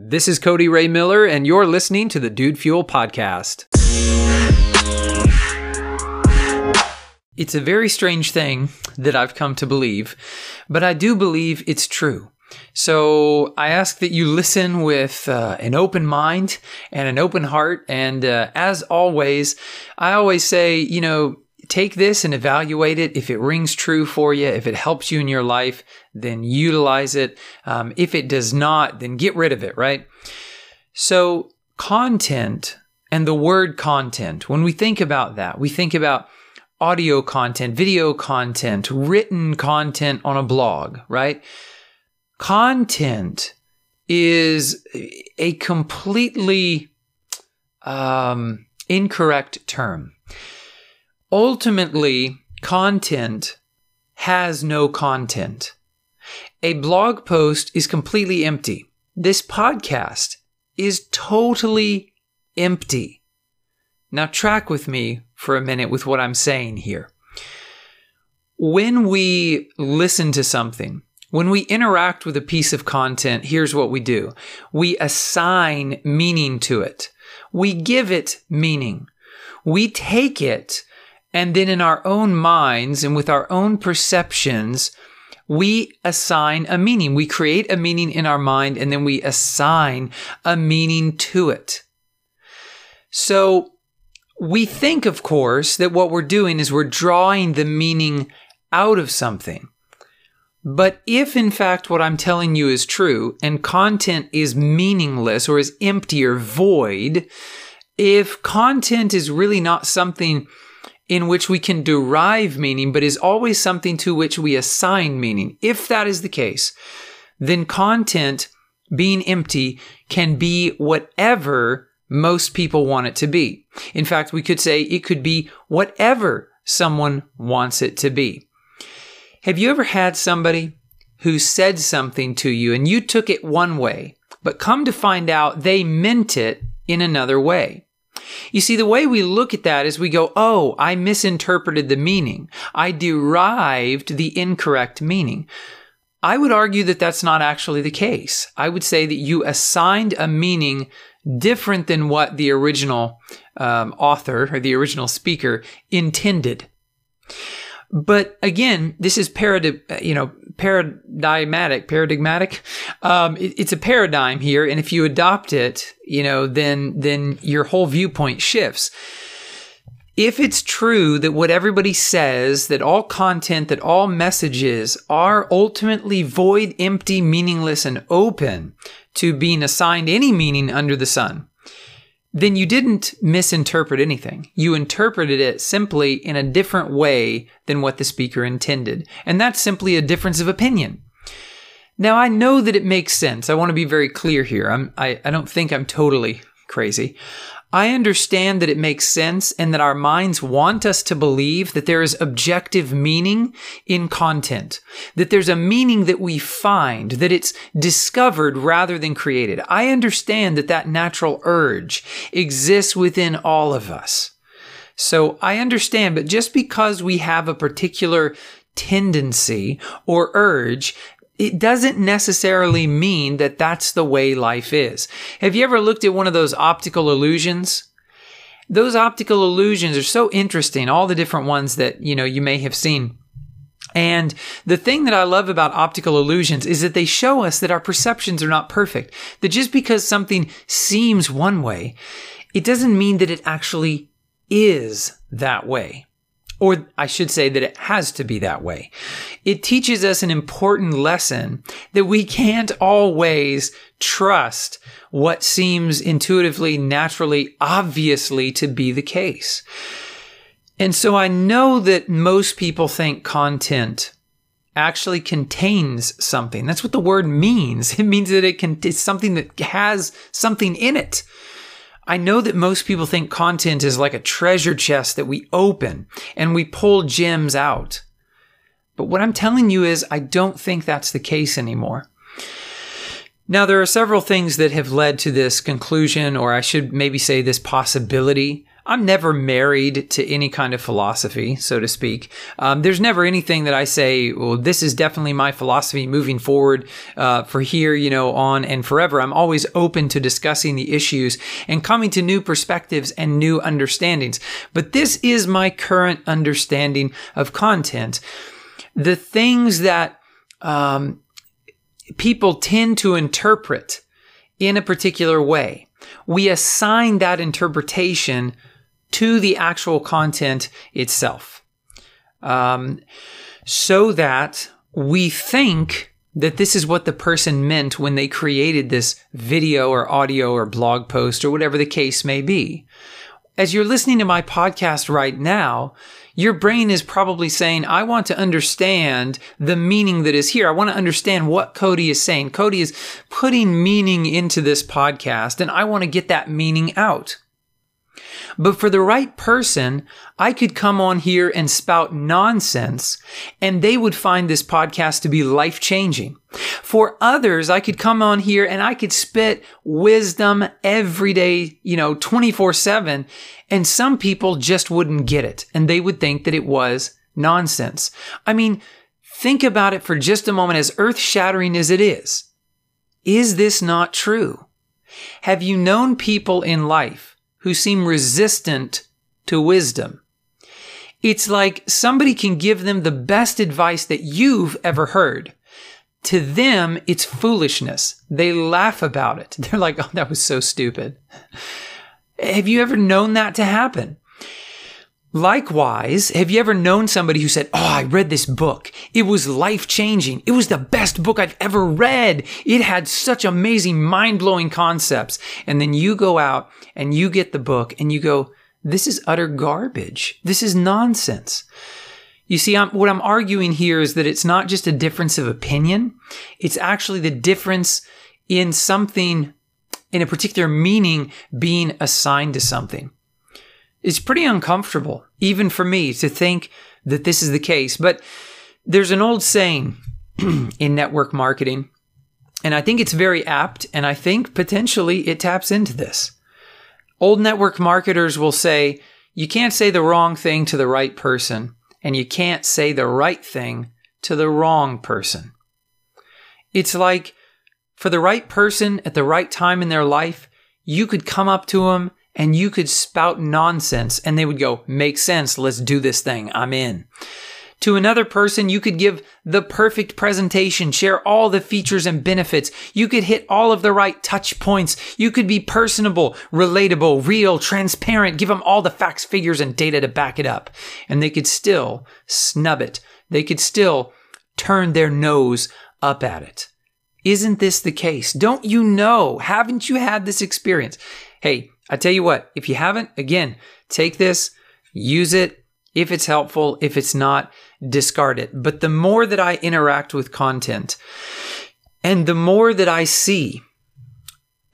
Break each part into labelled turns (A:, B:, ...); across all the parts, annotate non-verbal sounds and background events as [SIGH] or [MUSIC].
A: This is Cody Ray Miller, and you're listening to the Dude Fuel Podcast. It's a very strange thing that I've come to believe, but I do believe it's true. So I ask that you listen with uh, an open mind and an open heart. And uh, as always, I always say, you know, take this and evaluate it. If it rings true for you, if it helps you in your life, then utilize it. Um, if it does not, then get rid of it, right? So, content and the word content, when we think about that, we think about audio content, video content, written content on a blog, right? Content is a completely um, incorrect term. Ultimately, content has no content. A blog post is completely empty. This podcast is totally empty. Now, track with me for a minute with what I'm saying here. When we listen to something, when we interact with a piece of content, here's what we do we assign meaning to it, we give it meaning, we take it and then in our own minds and with our own perceptions, we assign a meaning. We create a meaning in our mind and then we assign a meaning to it. So we think, of course, that what we're doing is we're drawing the meaning out of something. But if in fact what I'm telling you is true and content is meaningless or is empty or void, if content is really not something in which we can derive meaning, but is always something to which we assign meaning. If that is the case, then content being empty can be whatever most people want it to be. In fact, we could say it could be whatever someone wants it to be. Have you ever had somebody who said something to you and you took it one way, but come to find out they meant it in another way? You see, the way we look at that is we go, oh, I misinterpreted the meaning. I derived the incorrect meaning. I would argue that that's not actually the case. I would say that you assigned a meaning different than what the original um, author or the original speaker intended. But again, this is parad- you know, paradigmatic, paradigmatic. Um, it, it's a paradigm here. And if you adopt it, you know, then, then your whole viewpoint shifts. If it's true that what everybody says, that all content, that all messages are ultimately void, empty, meaningless, and open to being assigned any meaning under the sun, then you didn't misinterpret anything. You interpreted it simply in a different way than what the speaker intended. And that's simply a difference of opinion. Now, I know that it makes sense. I want to be very clear here. I'm, I, I don't think I'm totally crazy. I understand that it makes sense and that our minds want us to believe that there is objective meaning in content, that there's a meaning that we find, that it's discovered rather than created. I understand that that natural urge exists within all of us. So I understand, but just because we have a particular tendency or urge it doesn't necessarily mean that that's the way life is. Have you ever looked at one of those optical illusions? Those optical illusions are so interesting, all the different ones that, you know, you may have seen. And the thing that I love about optical illusions is that they show us that our perceptions are not perfect. That just because something seems one way, it doesn't mean that it actually is that way or I should say that it has to be that way. It teaches us an important lesson that we can't always trust what seems intuitively, naturally, obviously to be the case. And so I know that most people think content actually contains something. That's what the word means. [LAUGHS] It means that it can, it's something that has something in it. I know that most people think content is like a treasure chest that we open and we pull gems out. But what I'm telling you is, I don't think that's the case anymore. Now, there are several things that have led to this conclusion, or I should maybe say this possibility. I'm never married to any kind of philosophy, so to speak. Um, there's never anything that I say, well, this is definitely my philosophy moving forward uh, for here, you know, on and forever. I'm always open to discussing the issues and coming to new perspectives and new understandings. But this is my current understanding of content. The things that um, people tend to interpret in a particular way we assign that interpretation to the actual content itself. Um, so that we think that this is what the person meant when they created this video or audio or blog post or whatever the case may be. As you're listening to my podcast right now, your brain is probably saying, I want to understand the meaning that is here. I want to understand what Cody is saying. Cody is putting meaning into this podcast, and I want to get that meaning out. But for the right person, I could come on here and spout nonsense and they would find this podcast to be life changing. For others, I could come on here and I could spit wisdom every day, you know, 24 seven. And some people just wouldn't get it and they would think that it was nonsense. I mean, think about it for just a moment as earth shattering as it is. Is this not true? Have you known people in life who seem resistant to wisdom. It's like somebody can give them the best advice that you've ever heard. To them, it's foolishness. They laugh about it. [LAUGHS] They're like, oh, that was so stupid. Have you ever known that to happen? Likewise, have you ever known somebody who said, Oh, I read this book. It was life changing. It was the best book I've ever read. It had such amazing, mind blowing concepts. And then you go out and you get the book and you go, This is utter garbage. This is nonsense. You see, I'm, what I'm arguing here is that it's not just a difference of opinion. It's actually the difference in something, in a particular meaning being assigned to something. It's pretty uncomfortable, even for me, to think that this is the case. But there's an old saying [CLEARS THROAT] in network marketing, and I think it's very apt, and I think potentially it taps into this. Old network marketers will say, you can't say the wrong thing to the right person, and you can't say the right thing to the wrong person. It's like for the right person at the right time in their life, you could come up to them and you could spout nonsense and they would go, make sense. Let's do this thing. I'm in. To another person, you could give the perfect presentation, share all the features and benefits. You could hit all of the right touch points. You could be personable, relatable, real, transparent, give them all the facts, figures, and data to back it up. And they could still snub it. They could still turn their nose up at it. Isn't this the case? Don't you know? Haven't you had this experience? Hey, I tell you what, if you haven't, again, take this, use it. If it's helpful, if it's not, discard it. But the more that I interact with content and the more that I see,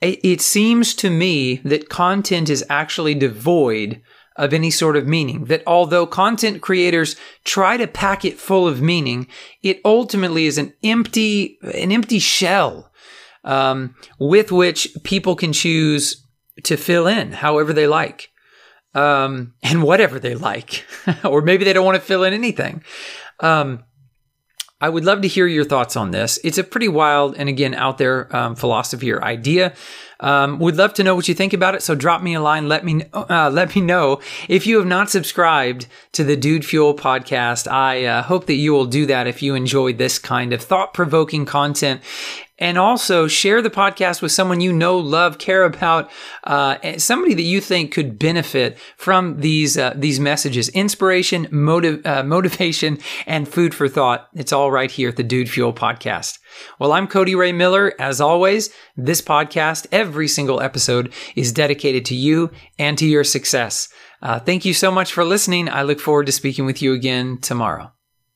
A: it seems to me that content is actually devoid of any sort of meaning. That although content creators try to pack it full of meaning, it ultimately is an empty, an empty shell um, with which people can choose to fill in however they like um, and whatever they like, [LAUGHS] or maybe they don't want to fill in anything. Um, I would love to hear your thoughts on this. It's a pretty wild and again out there um, philosophy or idea. Um, would love to know what you think about it. So drop me a line. Let me uh, let me know if you have not subscribed to the Dude Fuel podcast. I uh, hope that you will do that if you enjoyed this kind of thought provoking content and also share the podcast with someone you know, love, care about, uh, somebody that you think could benefit from these uh, these messages, inspiration, motive, uh, [LAUGHS] motivation, and food for thought. It's all right here at the Dude Fuel podcast. Well, I'm Cody Ray Miller. As always, this podcast, every single episode, is dedicated to you and to your success. Uh, thank you so much for listening. I look forward to speaking with you again tomorrow.